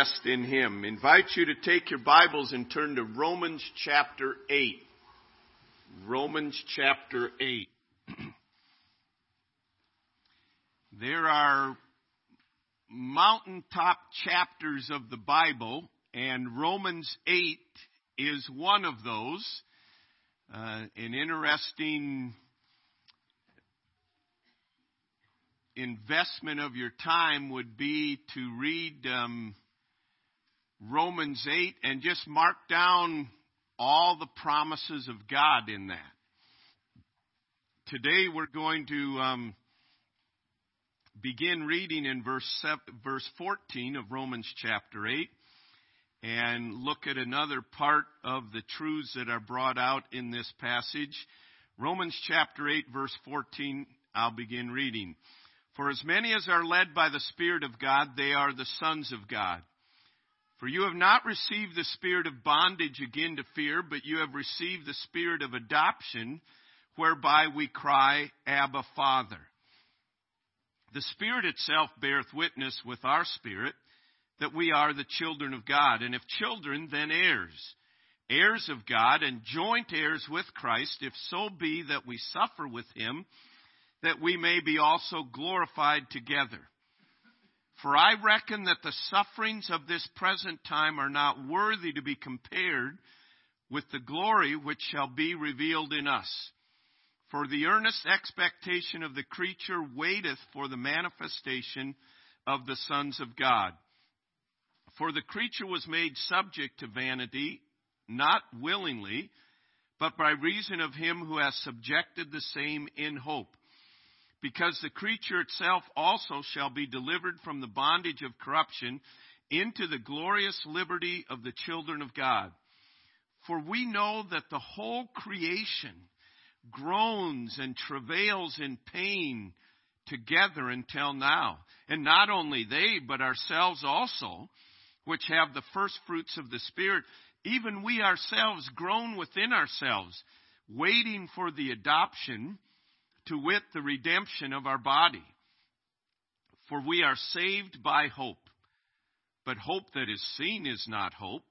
rest in Him. Invite you to take your Bibles and turn to Romans chapter 8. Romans chapter 8. there are mountaintop chapters of the Bible, and Romans 8 is one of those. Uh, an interesting investment of your time would be to read um, Romans 8 and just mark down all the promises of God in that. Today we're going to um, begin reading in verse, seven, verse 14 of Romans chapter 8 and look at another part of the truths that are brought out in this passage. Romans chapter 8, verse 14, I'll begin reading. For as many as are led by the Spirit of God, they are the sons of God. For you have not received the spirit of bondage again to fear, but you have received the spirit of adoption, whereby we cry, Abba, Father. The Spirit itself beareth witness with our spirit that we are the children of God, and if children, then heirs, heirs of God, and joint heirs with Christ, if so be that we suffer with him that we may be also glorified together. For I reckon that the sufferings of this present time are not worthy to be compared with the glory which shall be revealed in us. For the earnest expectation of the creature waiteth for the manifestation of the sons of God. For the creature was made subject to vanity, not willingly, but by reason of him who has subjected the same in hope because the creature itself also shall be delivered from the bondage of corruption into the glorious liberty of the children of God. For we know that the whole creation groans and travails in pain together until now. And not only they, but ourselves also, which have the first fruits of the Spirit, even we ourselves groan within ourselves, waiting for the adoption to wit, the redemption of our body. For we are saved by hope. But hope that is seen is not hope.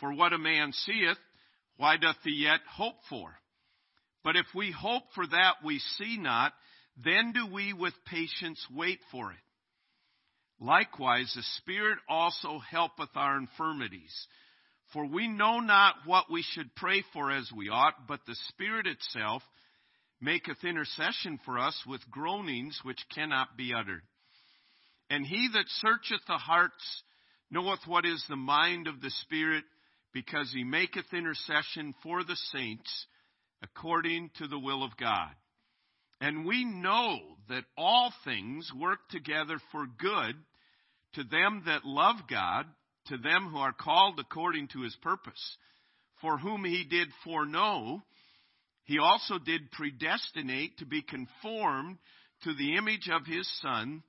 For what a man seeth, why doth he yet hope for? But if we hope for that we see not, then do we with patience wait for it. Likewise, the Spirit also helpeth our infirmities. For we know not what we should pray for as we ought, but the Spirit itself maketh intercession for us with groanings which cannot be uttered. And he that searcheth the hearts knoweth what is the mind of the Spirit, because he maketh intercession for the saints according to the will of God. And we know that all things work together for good to them that love God, to them who are called according to his purpose, for whom he did foreknow, he also did predestinate to be conformed to the image of his Son,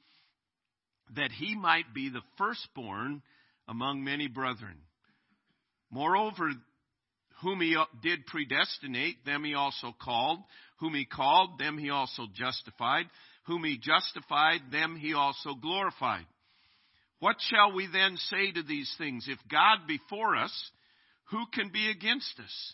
that he might be the firstborn among many brethren. Moreover, whom he did predestinate, them he also called. Whom he called, them he also justified. Whom he justified, them he also glorified. What shall we then say to these things? If God be for us, who can be against us?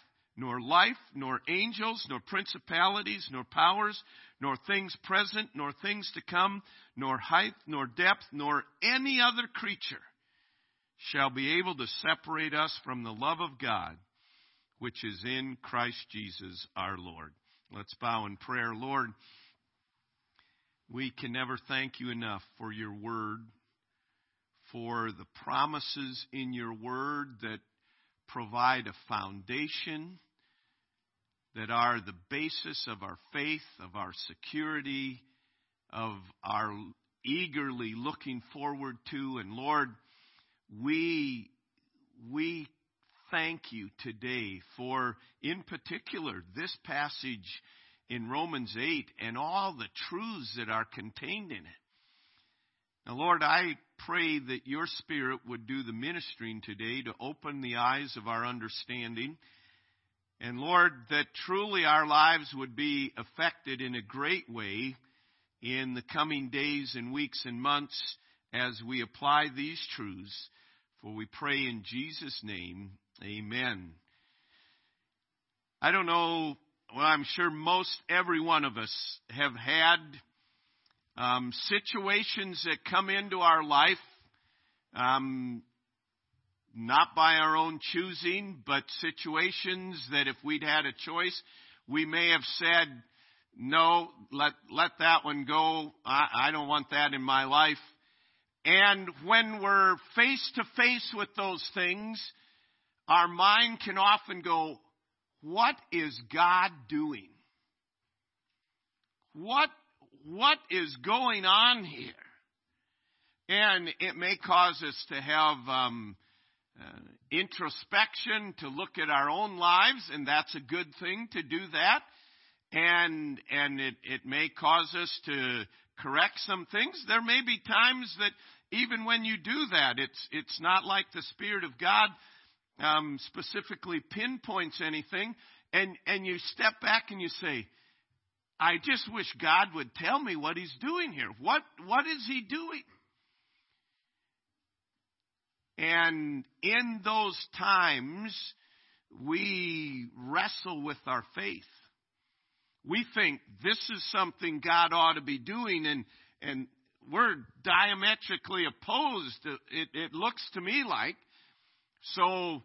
nor life, nor angels, nor principalities, nor powers, nor things present, nor things to come, nor height, nor depth, nor any other creature shall be able to separate us from the love of God, which is in Christ Jesus our Lord. Let's bow in prayer. Lord, we can never thank you enough for your word, for the promises in your word that provide a foundation, that are the basis of our faith, of our security, of our eagerly looking forward to. And Lord, we, we thank you today for, in particular, this passage in Romans 8 and all the truths that are contained in it. Now, Lord, I pray that your Spirit would do the ministering today to open the eyes of our understanding. And Lord, that truly our lives would be affected in a great way in the coming days and weeks and months as we apply these truths. For we pray in Jesus' name, amen. I don't know, well, I'm sure most every one of us have had um, situations that come into our life, um, not by our own choosing, but situations that if we'd had a choice, we may have said, no, let, let that one go. I, I don't want that in my life. And when we're face to face with those things, our mind can often go, what is God doing? What, what is going on here? And it may cause us to have um, uh, introspection, to look at our own lives, and that's a good thing to do that and and it, it may cause us to correct some things. There may be times that even when you do that, it's it's not like the Spirit of God um, specifically pinpoints anything, and and you step back and you say, I just wish God would tell me what He's doing here. What what is He doing? And in those times, we wrestle with our faith we think this is something God ought to be doing, and and we're diametrically opposed. It, it looks to me like. So,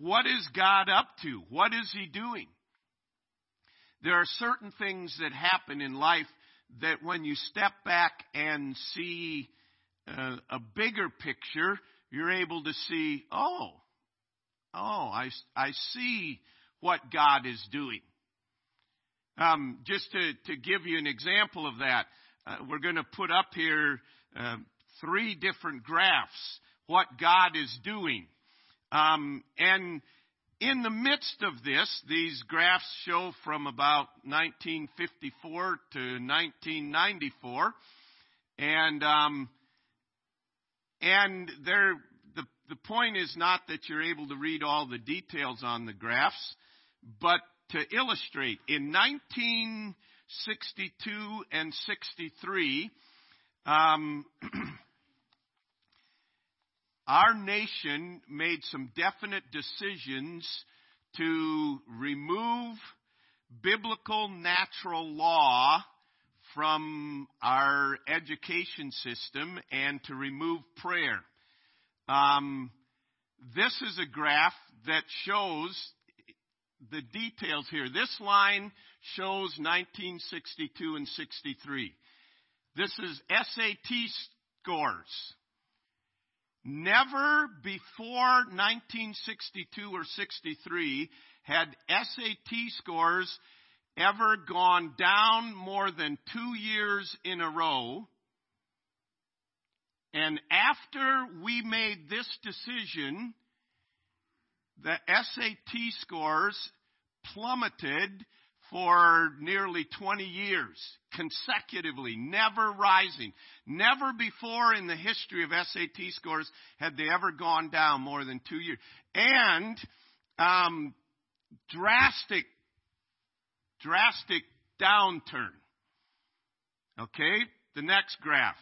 what is God up to? What is He doing? There are certain things that happen in life that when you step back and see uh, a bigger picture, you're able to see, oh, oh, I, I see what God is doing. Um, just to, to give you an example of that, uh, we're going to put up here uh, three different graphs, what God is doing. Um, and in the midst of this, these graphs show from about 1954 to 1994. And, um, and there, the, the point is not that you're able to read all the details on the graphs, but to illustrate, in 1962 and 63, um, our nation made some definite decisions to remove biblical natural law from our education system and to remove prayer. Um, this is a graph that shows the details here. This line shows 1962 and 63. This is SAT scores. Never before 1962 or 63 had SAT scores ever gone down more than two years in a row. And after we made this decision, the SAT scores plummeted for nearly 20 years consecutively, never rising. Never before in the history of SAT scores had they ever gone down more than two years. And um, drastic, drastic downturn. Okay, the next graph.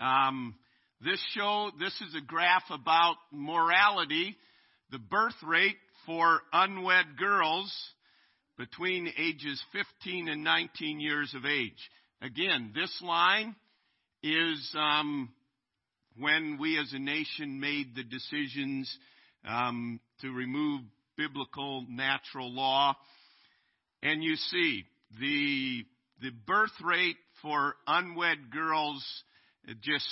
Um, this show, this is a graph about morality the birth rate for unwed girls between ages 15 and 19 years of age. Again, this line is um, when we as a nation made the decisions um, to remove biblical natural law. And you see the, the birth rate for unwed girls just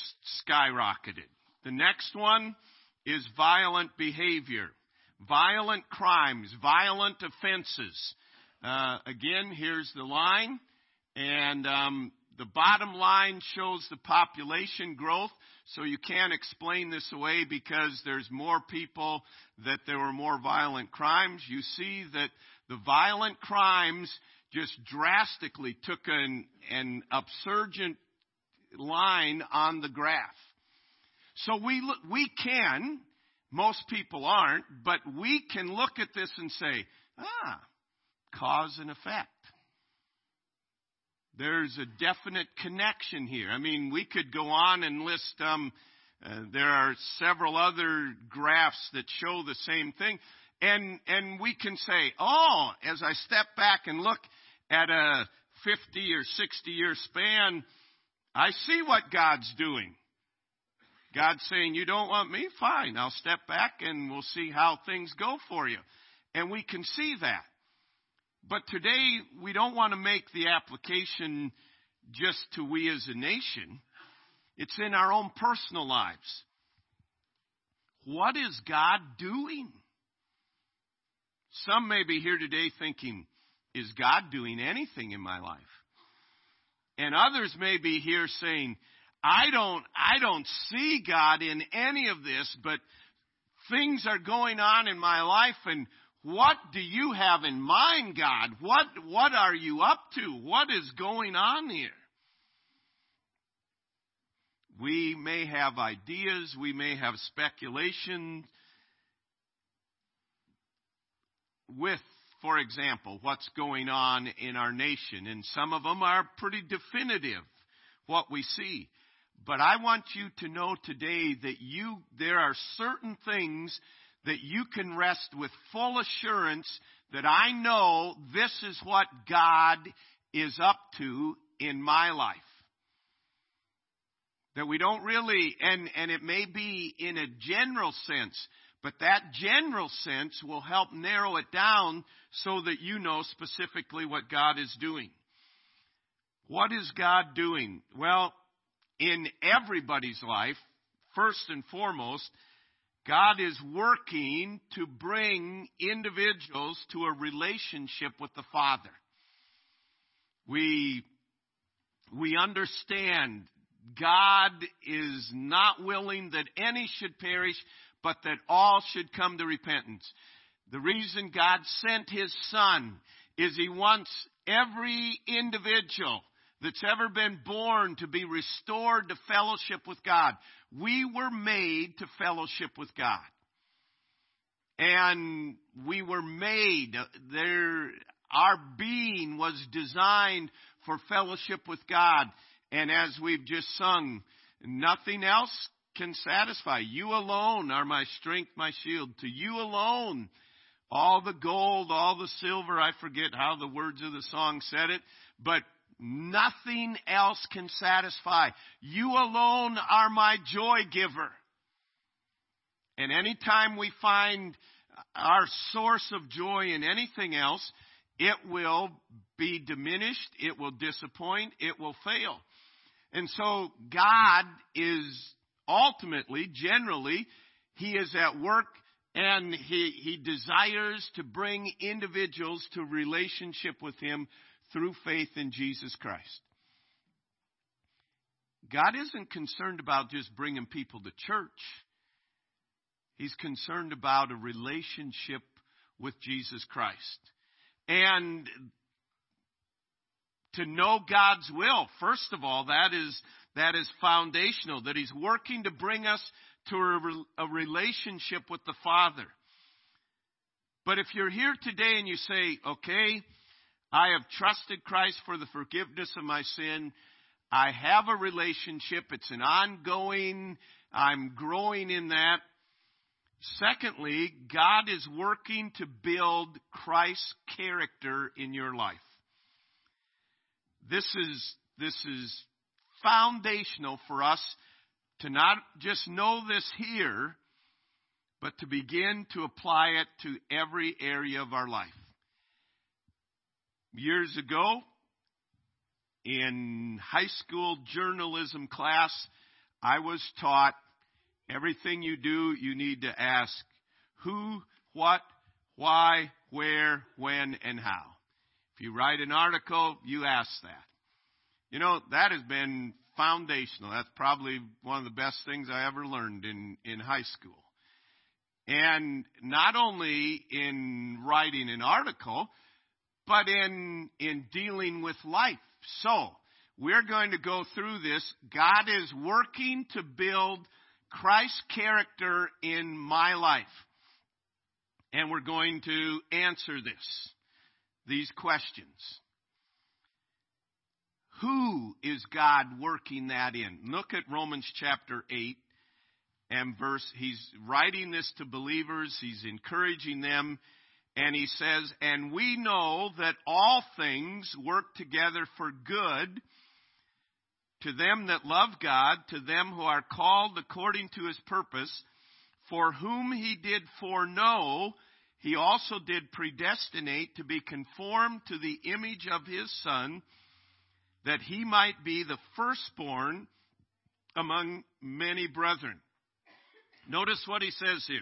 skyrocketed. The next one is violent behavior, violent crimes, violent offenses. Uh, again, here's the line, and um, the bottom line shows the population growth. So you can't explain this away because there's more people that there were more violent crimes. You see that the violent crimes just drastically took an, an upsurgent line on the graph. So we, we can, most people aren't, but we can look at this and say, ah, cause and effect. There's a definite connection here. I mean, we could go on and list, um, uh, there are several other graphs that show the same thing. And, and we can say, oh, as I step back and look at a 50 or 60 year span, I see what God's doing. God's saying, You don't want me? Fine. I'll step back and we'll see how things go for you. And we can see that. But today, we don't want to make the application just to we as a nation. It's in our own personal lives. What is God doing? Some may be here today thinking, is God doing anything in my life? And others may be here saying, I don't, I don't see God in any of this, but things are going on in my life and what do you have in mind, God? What, what are you up to? What is going on here? We may have ideas, we may have speculation with, for example, what's going on in our nation, and some of them are pretty definitive, what we see. But I want you to know today that you, there are certain things that you can rest with full assurance that I know this is what God is up to in my life. That we don't really, and, and it may be in a general sense, but that general sense will help narrow it down so that you know specifically what God is doing. What is God doing? Well, in everybody's life, first and foremost, God is working to bring individuals to a relationship with the Father. We, we understand God is not willing that any should perish, but that all should come to repentance. The reason God sent His Son is He wants every individual that's ever been born to be restored to fellowship with God. We were made to fellowship with God. And we were made, there, our being was designed for fellowship with God. And as we've just sung, nothing else can satisfy. You alone are my strength, my shield. To you alone, all the gold, all the silver, I forget how the words of the song said it, but Nothing else can satisfy. You alone are my joy giver. And anytime we find our source of joy in anything else, it will be diminished, it will disappoint, it will fail. And so God is ultimately, generally, He is at work and He, he desires to bring individuals to relationship with Him through faith in Jesus Christ. God isn't concerned about just bringing people to church. He's concerned about a relationship with Jesus Christ. And to know God's will, first of all, that is, that is foundational, that He's working to bring us to a, a relationship with the Father. But if you're here today and you say, okay, I have trusted Christ for the forgiveness of my sin. I have a relationship. It's an ongoing, I'm growing in that. Secondly, God is working to build Christ's character in your life. This is, this is foundational for us to not just know this here, but to begin to apply it to every area of our life. Years ago, in high school journalism class, I was taught everything you do, you need to ask who, what, why, where, when, and how. If you write an article, you ask that. You know, that has been foundational. That's probably one of the best things I ever learned in, in high school. And not only in writing an article, but in, in dealing with life. So, we're going to go through this. God is working to build Christ's character in my life. And we're going to answer this, these questions. Who is God working that in? Look at Romans chapter 8 and verse, he's writing this to believers, he's encouraging them, and he says, And we know that all things work together for good to them that love God, to them who are called according to his purpose, for whom he did foreknow, he also did predestinate to be conformed to the image of his Son, that he might be the firstborn among many brethren. Notice what he says here.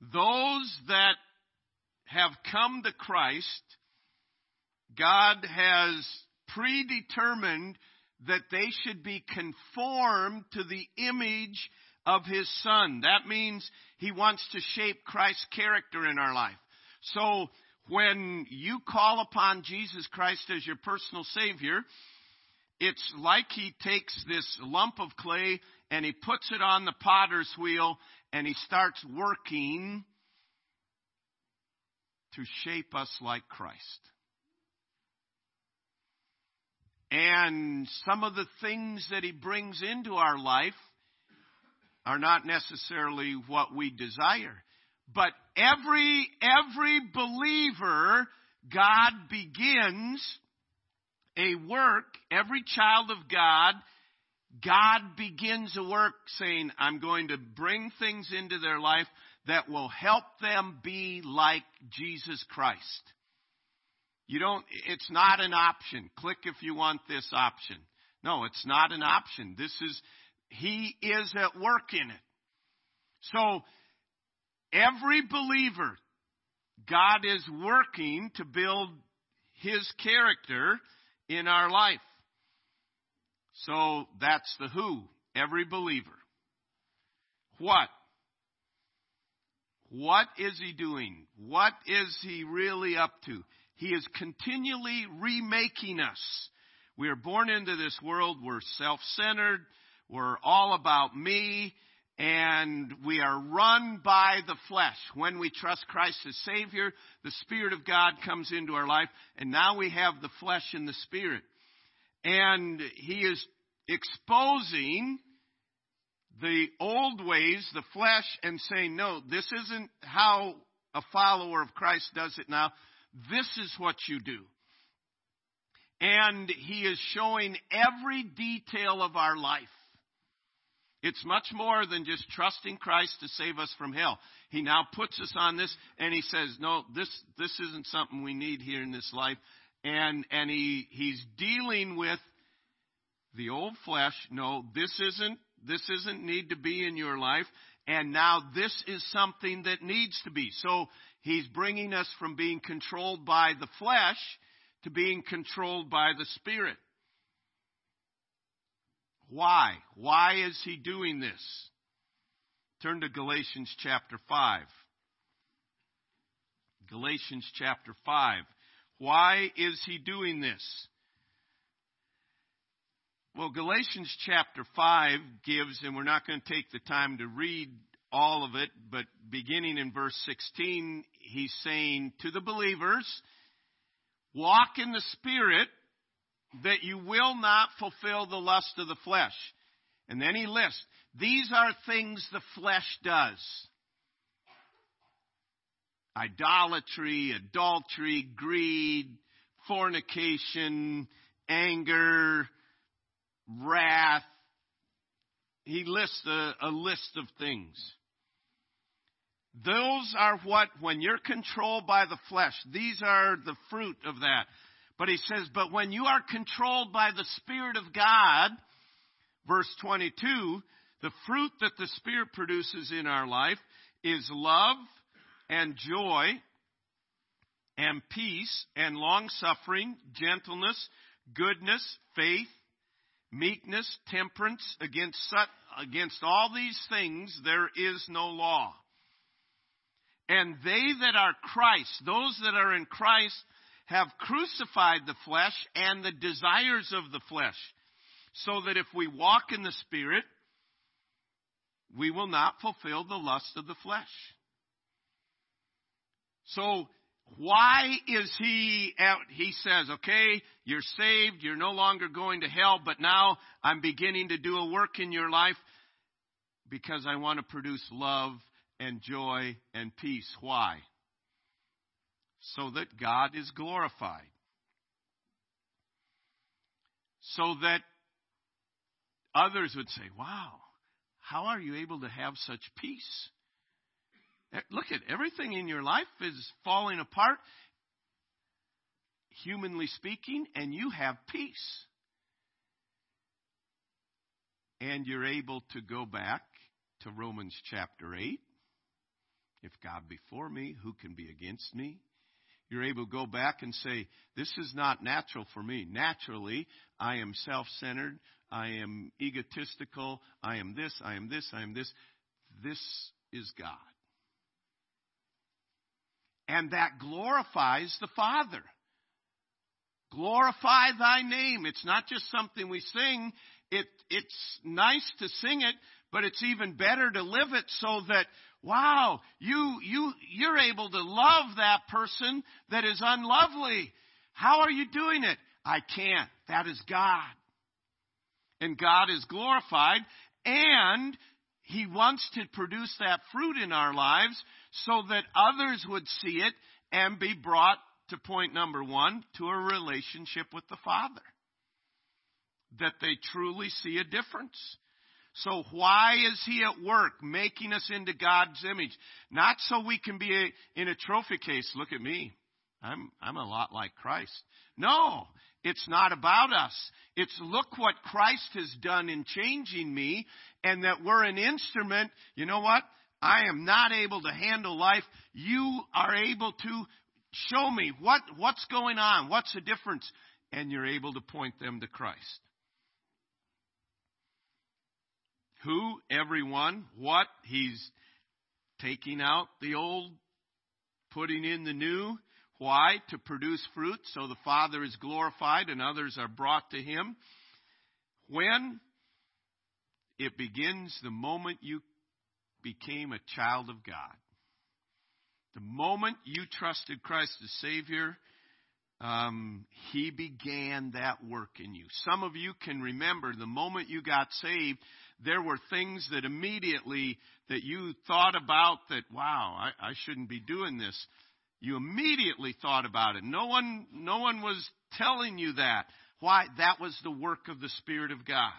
Those that have come to Christ, God has predetermined that they should be conformed to the image of his son. That means he wants to shape Christ's character in our life. So when you call upon Jesus Christ as your personal Savior, it's like he takes this lump of clay and he puts it on the potter's wheel and he starts working to shape us like Christ. And some of the things that he brings into our life are not necessarily what we desire. But every, every believer, God begins a work, every child of God, God begins a work saying, I'm going to bring things into their life that will help them be like Jesus Christ. You don't, it's not an option. Click if you want this option. No, it's not an option. This is, He is at work in it. So, every believer, God is working to build His character in our life. So, that's the who. Every believer. What? What is he doing? What is he really up to? He is continually remaking us. We are born into this world, we're self centered, we're all about me, and we are run by the flesh. When we trust Christ as Savior, the Spirit of God comes into our life, and now we have the flesh and the Spirit. And He is exposing the old ways, the flesh, and saying, no, this isn't how a follower of Christ does it now. This is what you do. And he is showing every detail of our life. It's much more than just trusting Christ to save us from hell. He now puts us on this and he says, no, this, this isn't something we need here in this life. And, and he, he's dealing with the old flesh. No, this isn't, this isn't need to be in your life. And now this is something that needs to be. So He's bringing us from being controlled by the flesh to being controlled by the Spirit. Why? Why is he doing this? Turn to Galatians chapter 5. Galatians chapter 5. Why is he doing this? Well, Galatians chapter 5 gives, and we're not going to take the time to read all of it, but beginning in verse 16, he's saying to the believers, walk in the Spirit that you will not fulfill the lust of the flesh. And then he lists, these are things the flesh does. Idolatry, adultery, greed, fornication, anger, wrath. He lists a, a list of things. Those are what, when you're controlled by the flesh, these are the fruit of that. But he says, but when you are controlled by the Spirit of God, verse 22, the fruit that the Spirit produces in our life is love and joy and peace and long suffering, gentleness, goodness, faith, meekness, temperance. Against, against all these things there is no law. And they that are Christ, those that are in Christ, have crucified the flesh and the desires of the flesh, so that if we walk in the Spirit, we will not fulfill the lust of the flesh. So, why is he out? He says, okay, you're saved, you're no longer going to hell, but now I'm beginning to do a work in your life because I want to produce love and joy and peace. Why? So that God is glorified. So that others would say, wow, how are you able to have such peace? Look at everything in your life is falling apart, humanly speaking, and you have peace. And you're able to go back to Romans chapter 8. If God be for me, who can be against me? You're able to go back and say, This is not natural for me. Naturally, I am self centered. I am egotistical. I am this. I am this. I am this. This is God. And that glorifies the Father. Glorify thy name. It's not just something we sing. It, it's nice to sing it, but it's even better to live it so that, wow, you, you, you're able to love that person that is unlovely. How are you doing it? I can't. That is God. And God is glorified and He wants to produce that fruit in our lives so that others would see it and be brought to point number one, to a relationship with the Father. That they truly see a difference. So why is he at work making us into God's image? Not so we can be a, in a trophy case. Look at me. I'm, I'm a lot like Christ. No, it's not about us. It's look what Christ has done in changing me and that we're an instrument. You know what? I am not able to handle life. You are able to show me what, what's going on, what's the difference, and you're able to point them to Christ. Who, everyone, what, he's taking out the old, putting in the new. Why? To produce fruit so the Father is glorified and others are brought to Him. When? It begins the moment you became a child of God. The moment you trusted Christ as Savior, um, He began that work in you. Some of you can remember the moment you got saved, there were things that immediately that you thought about that, wow, I, I shouldn't be doing this. You immediately thought about it. No one, no one was telling you that. Why? That was the work of the Spirit of God.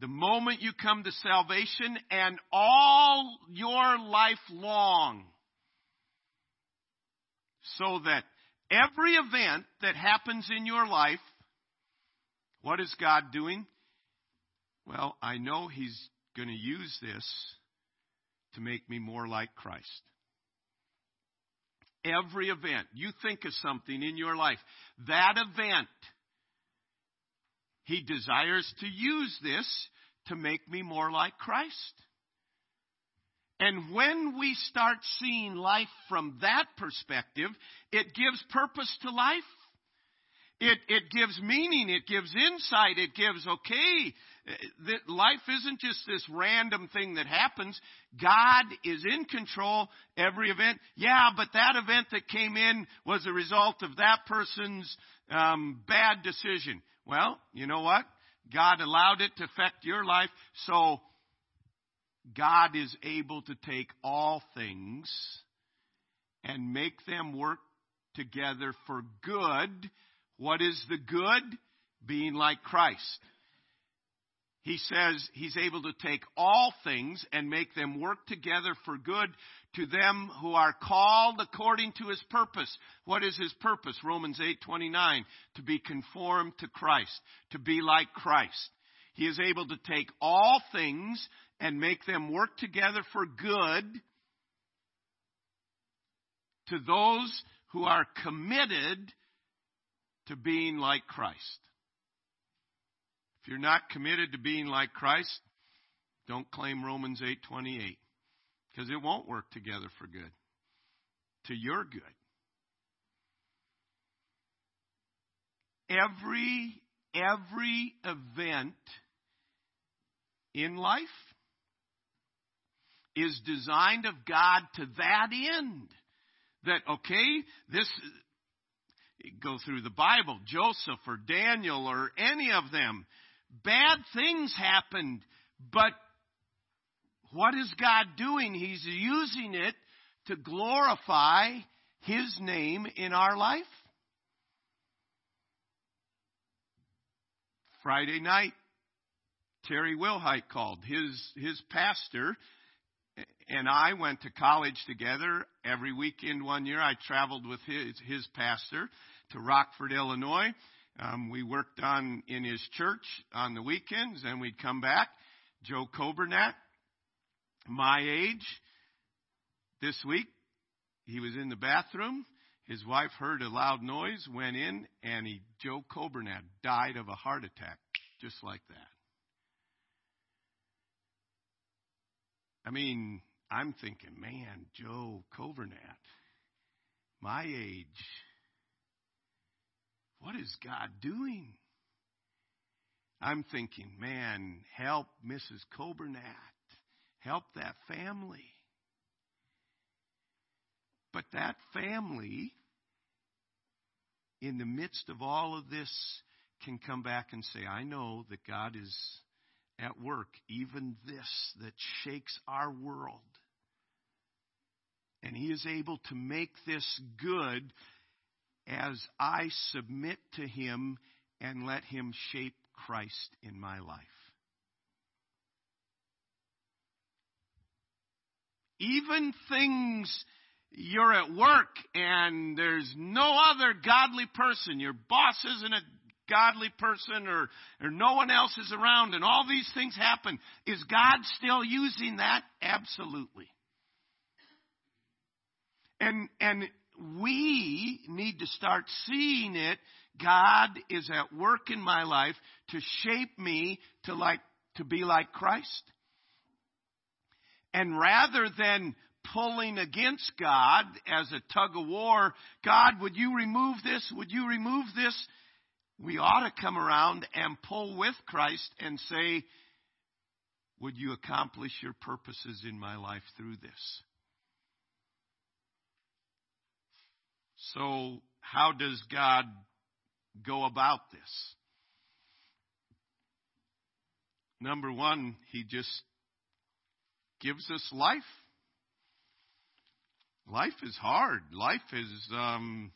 The moment you come to salvation and all your life long. So that every event that happens in your life, what is God doing? Well, I know He's going to use this to make me more like Christ. Every event, you think of something in your life, that event he desires to use this to make me more like Christ. And when we start seeing life from that perspective, it gives purpose to life. It, it gives meaning. It gives insight. It gives, okay, that life isn't just this random thing that happens. God is in control every event. Yeah, but that event that came in was a result of that person's um, bad decision. Well, you know what? God allowed it to affect your life, so God is able to take all things and make them work together for good. What is the good? Being like Christ. he says he's able to take all things and make them work together for good to them who are called according to his purpose. What is his purpose? Romans 8:29, to be conformed to Christ, to be like Christ. He is able to take all things and make them work together for good to those who are committed to being like Christ. If you're not committed to being like Christ, don't claim Romans 8:28 because it won't work together for good. To your good. Every every event in life is designed of God to that end. That okay, this go through the Bible, Joseph or Daniel or any of them Bad things happened, but what is God doing? He's using it to glorify His name in our life. Friday night, Terry Wilhite called. His, his pastor and I went to college together. Every weekend one year, I traveled with his, his pastor to Rockford, Illinois. Um, we worked on in his church on the weekends, and we'd come back. Joe Coburnat, my age, this week, he was in the bathroom. His wife heard a loud noise, went in, and he, Joe Coburnat died of a heart attack, just like that. I mean, I'm thinking, man, Joe Coburnat, my age, what is God doing? I'm thinking, man, help Mrs. Coburnat. Help that family. But that family, in the midst of all of this, can come back and say, I know that God is at work, even this that shakes our world. And He is able to make this good as I submit to Him and let Him shape Christ in my life. Even things you're at work and there's no other godly person, your boss isn't a godly person or, or no one else is around and all these things happen. Is God still using that? Absolutely. And, and we need to start seeing it. God is at work in my life to shape me to like, to be like Christ. And rather than pulling against God as a tug of war, God, would you remove this? Would you remove this? We ought to come around and pull with Christ and say, would you accomplish your purposes in my life through this? So, how does God go about this? Number one, He just gives us life. Life is hard. Life is um,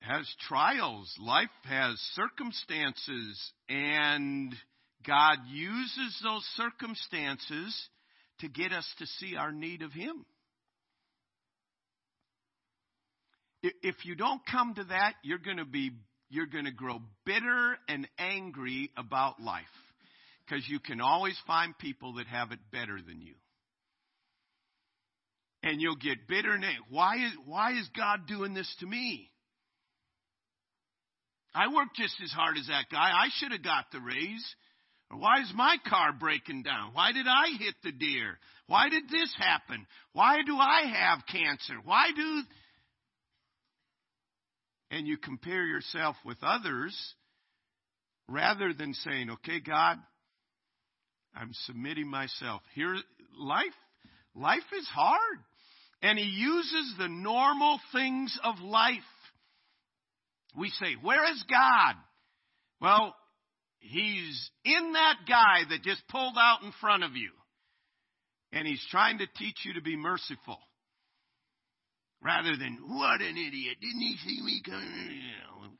has trials. Life has circumstances, and God uses those circumstances to get us to see our need of Him. If you don't come to that, you're going to be you're going to grow bitter and angry about life because you can always find people that have it better than you. And you'll get bitter and. Why is why is God doing this to me? I work just as hard as that guy. I should have got the raise. Or why is my car breaking down? Why did I hit the deer? Why did this happen? Why do I have cancer? Why do and you compare yourself with others rather than saying, okay, God, I'm submitting myself. Here, life, life is hard. And he uses the normal things of life. We say, where is God? Well, he's in that guy that just pulled out in front of you. And he's trying to teach you to be merciful rather than, what an idiot, didn't he see me coming?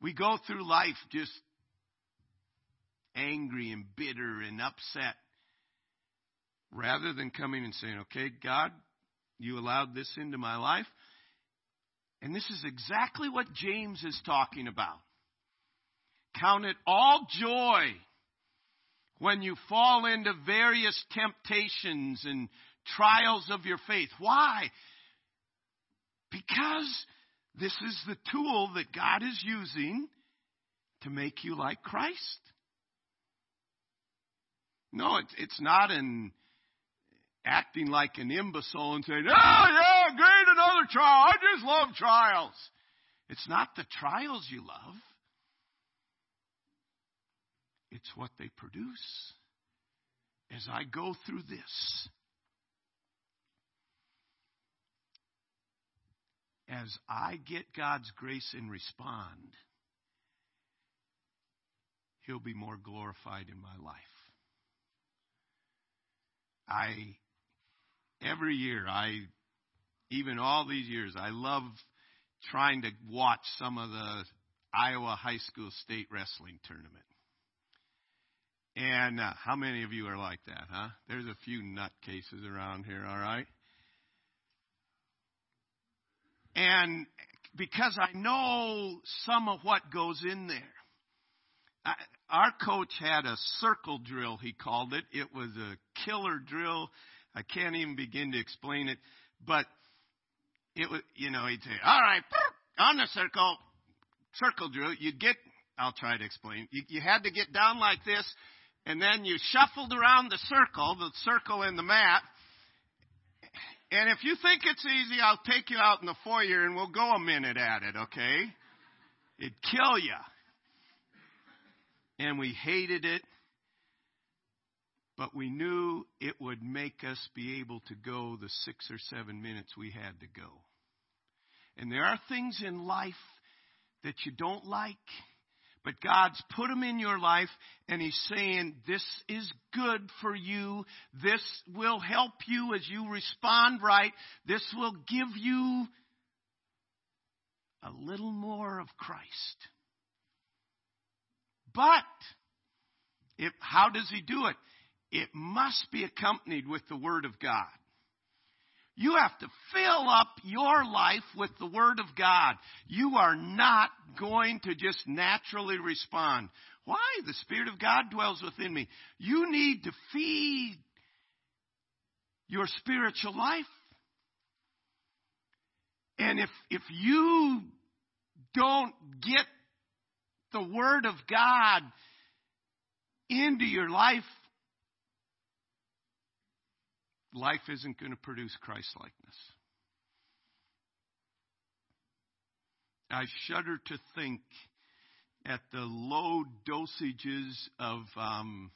We go through life just angry and bitter and upset. Rather than coming and saying, okay, God, you allowed this into my life. And this is exactly what James is talking about. Count it all joy when you fall into various temptations and trials of your faith. Why? Because this is the tool that God is using to make you like Christ. No, it's, it's not in acting like an imbecile and saying, oh yeah, great, another trial. I just love trials. It's not the trials you love. It's what they produce. As I go through this, as I get God's grace and respond, He'll be more glorified in my life. I, every year, I, even all these years, I love trying to watch some of the Iowa high school state wrestling tournament. And uh, how many of you are like that, huh? There's a few nutcases around here, all right? And because I know some of what goes in there. I, our coach had a circle drill, he called it. It was a killer drill. I can't even begin to explain it. But it was, you know, he'd say, all right, on the circle, circle drill, you'd get, I'll try to explain. You, you had to get down like this, and then you shuffled around the circle, the circle in the mat. And if you think it's easy, I'll take you out in the foyer and we'll go a minute at it, okay? It'd kill you. And we hated it, but we knew it would make us be able to go the six or seven minutes we had to go. And there are things in life that you don't like but God's put them in your life and He's saying, This is good for you. This will help you as you respond right. This will give you a little more of Christ. But, if, how does He do it? It must be accompanied with the Word of God. You have to fill up your life with the Word of God. You are not going to just naturally respond. Why? The Spirit of God dwells within me. You need to feed your spiritual life. And if, if you don't get the Word of God into your life, life isn't going to produce Christ likeness. I shudder to think at the low dosages of um,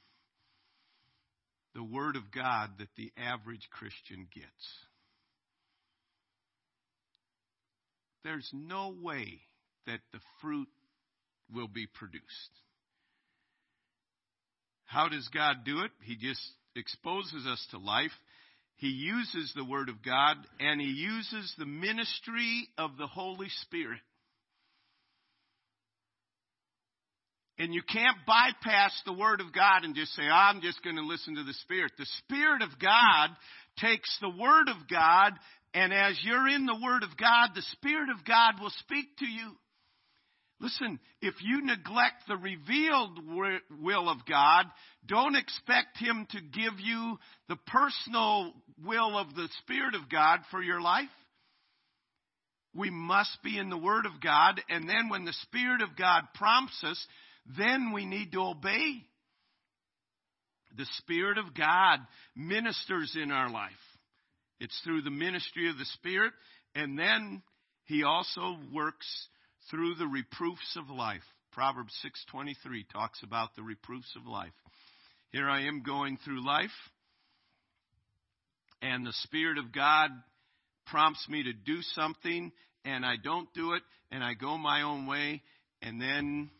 the Word of God that the average Christian gets. There's no way that the fruit will be produced. How does God do it? He just exposes us to life he uses the Word of God and he uses the ministry of the Holy Spirit. And you can't bypass the Word of God and just say, I'm just going to listen to the Spirit. The Spirit of God takes the Word of God, and as you're in the Word of God, the Spirit of God will speak to you. Listen, if you neglect the revealed will of God, don't expect Him to give you the personal will of the Spirit of God for your life. We must be in the Word of God, and then when the Spirit of God prompts us, then we need to obey. The Spirit of God ministers in our life. It's through the ministry of the Spirit, and then He also works through the reproofs of life. Proverbs 6:23 talks about the reproofs of life. Here I am going through life and the spirit of God prompts me to do something and I don't do it and I go my own way and then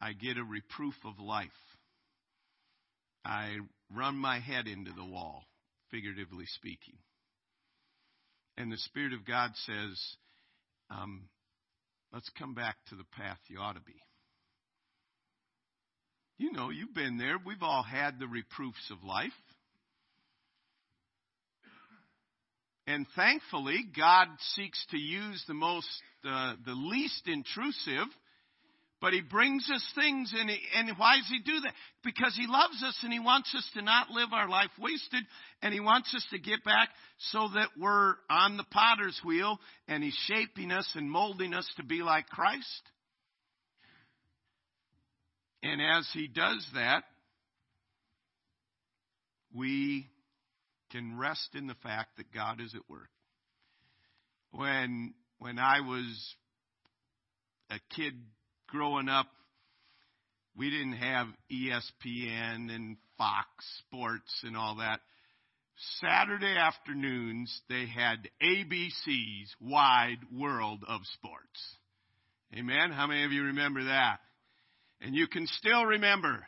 I get a reproof of life. I run my head into the wall, figuratively speaking. And the Spirit of God says, um, Let's come back to the path you ought to be. You know, you've been there. We've all had the reproofs of life. And thankfully, God seeks to use the most, uh, the least intrusive, but He brings us things, and, he, and why does He do that? Because He loves us and He wants us to not live our life wasted, and He wants us to get back so that we're on the potter's wheel, and He's shaping us and molding us to be like Christ. And as He does that, we can rest in the fact that God is at work. When when I was a kid growing up, we didn't have ESPN and Fox Sports and all that. Saturday afternoons, they had ABC's Wide World of Sports. Amen? How many of you remember that? And you can still remember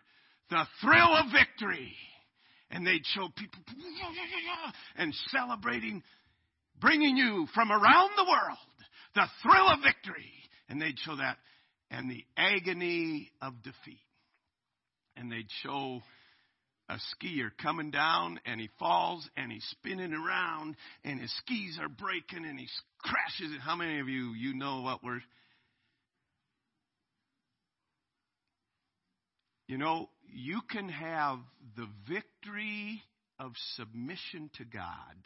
the thrill of victory and they'd show people and celebrating, bringing you from around the world the thrill of victory. And they'd show that and the agony of defeat. And they'd show a skier coming down and he falls and he's spinning around and his skis are breaking and he crashes. How many of you you know what we're You know, you can have the victory of submission to God,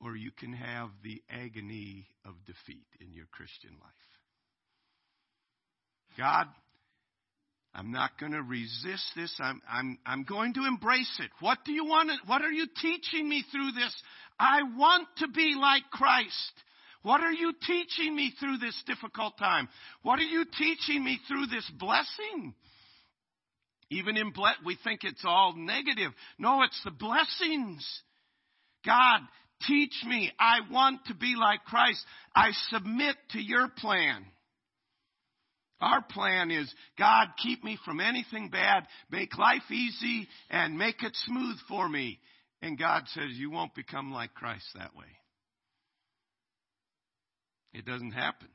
or you can have the agony of defeat in your Christian life. God, I'm not going to resist this. I'm, I'm, I'm going to embrace it. What do you want? What are you teaching me through this? I want to be like Christ. What are you teaching me through this difficult time? What are you teaching me through this blessing? Even in ble- we think it's all negative. No, it's the blessings. God, teach me. I want to be like Christ. I submit to your plan. Our plan is, God, keep me from anything bad, make life easy, and make it smooth for me. And God says, you won't become like Christ that way. It doesn't happen.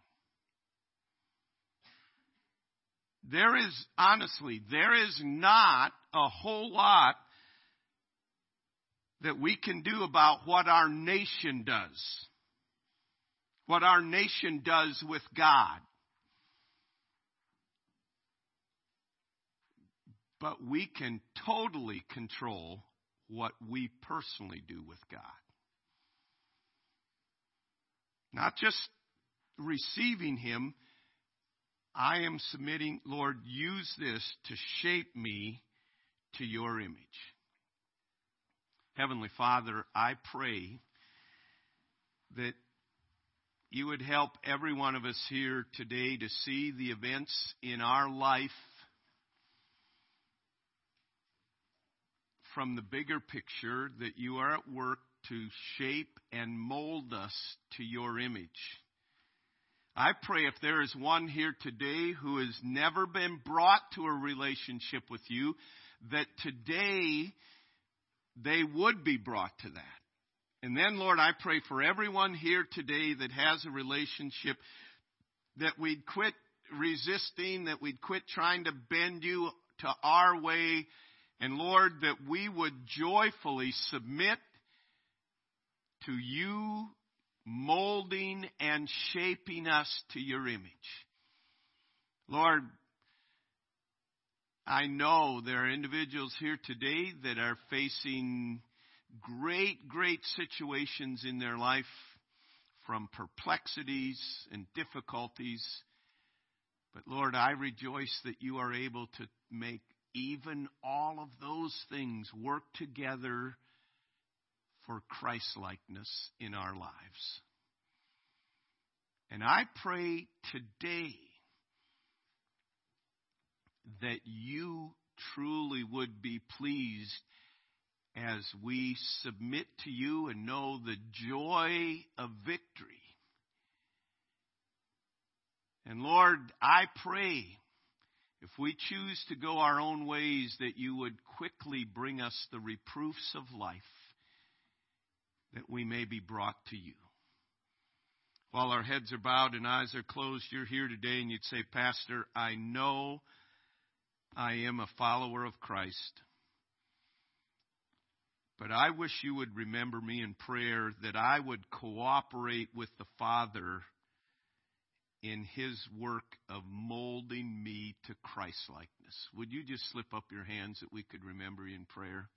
There is, honestly, there is not a whole lot that we can do about what our nation does. What our nation does with God. But we can totally control what we personally do with God. Not just receiving Him, I am submitting, Lord, use this to shape me to your image. Heavenly Father, I pray that you would help every one of us here today to see the events in our life from the bigger picture that you are at work to shape and mold us to your image. I pray if there is one here today who has never been brought to a relationship with you, that today they would be brought to that. And then, Lord, I pray for everyone here today that has a relationship that we'd quit resisting, that we'd quit trying to bend you to our way, and Lord, that we would joyfully submit to you molding and shaping us to your image. Lord, I know there are individuals here today that are facing great, great situations in their life from perplexities and difficulties. But Lord, I rejoice that you are able to make even all of those things work together for Christlikeness in our lives. And I pray today that you truly would be pleased as we submit to you and know the joy of victory. And Lord, I pray if we choose to go our own ways that you would quickly bring us the reproofs of life that we may be brought to you. While our heads are bowed and eyes are closed, you're here today and you'd say, Pastor, I know I am a follower of Christ. But I wish you would remember me in prayer that I would cooperate with the Father in his work of molding me to Christlikeness. Would you just slip up your hands that we could remember you in prayer?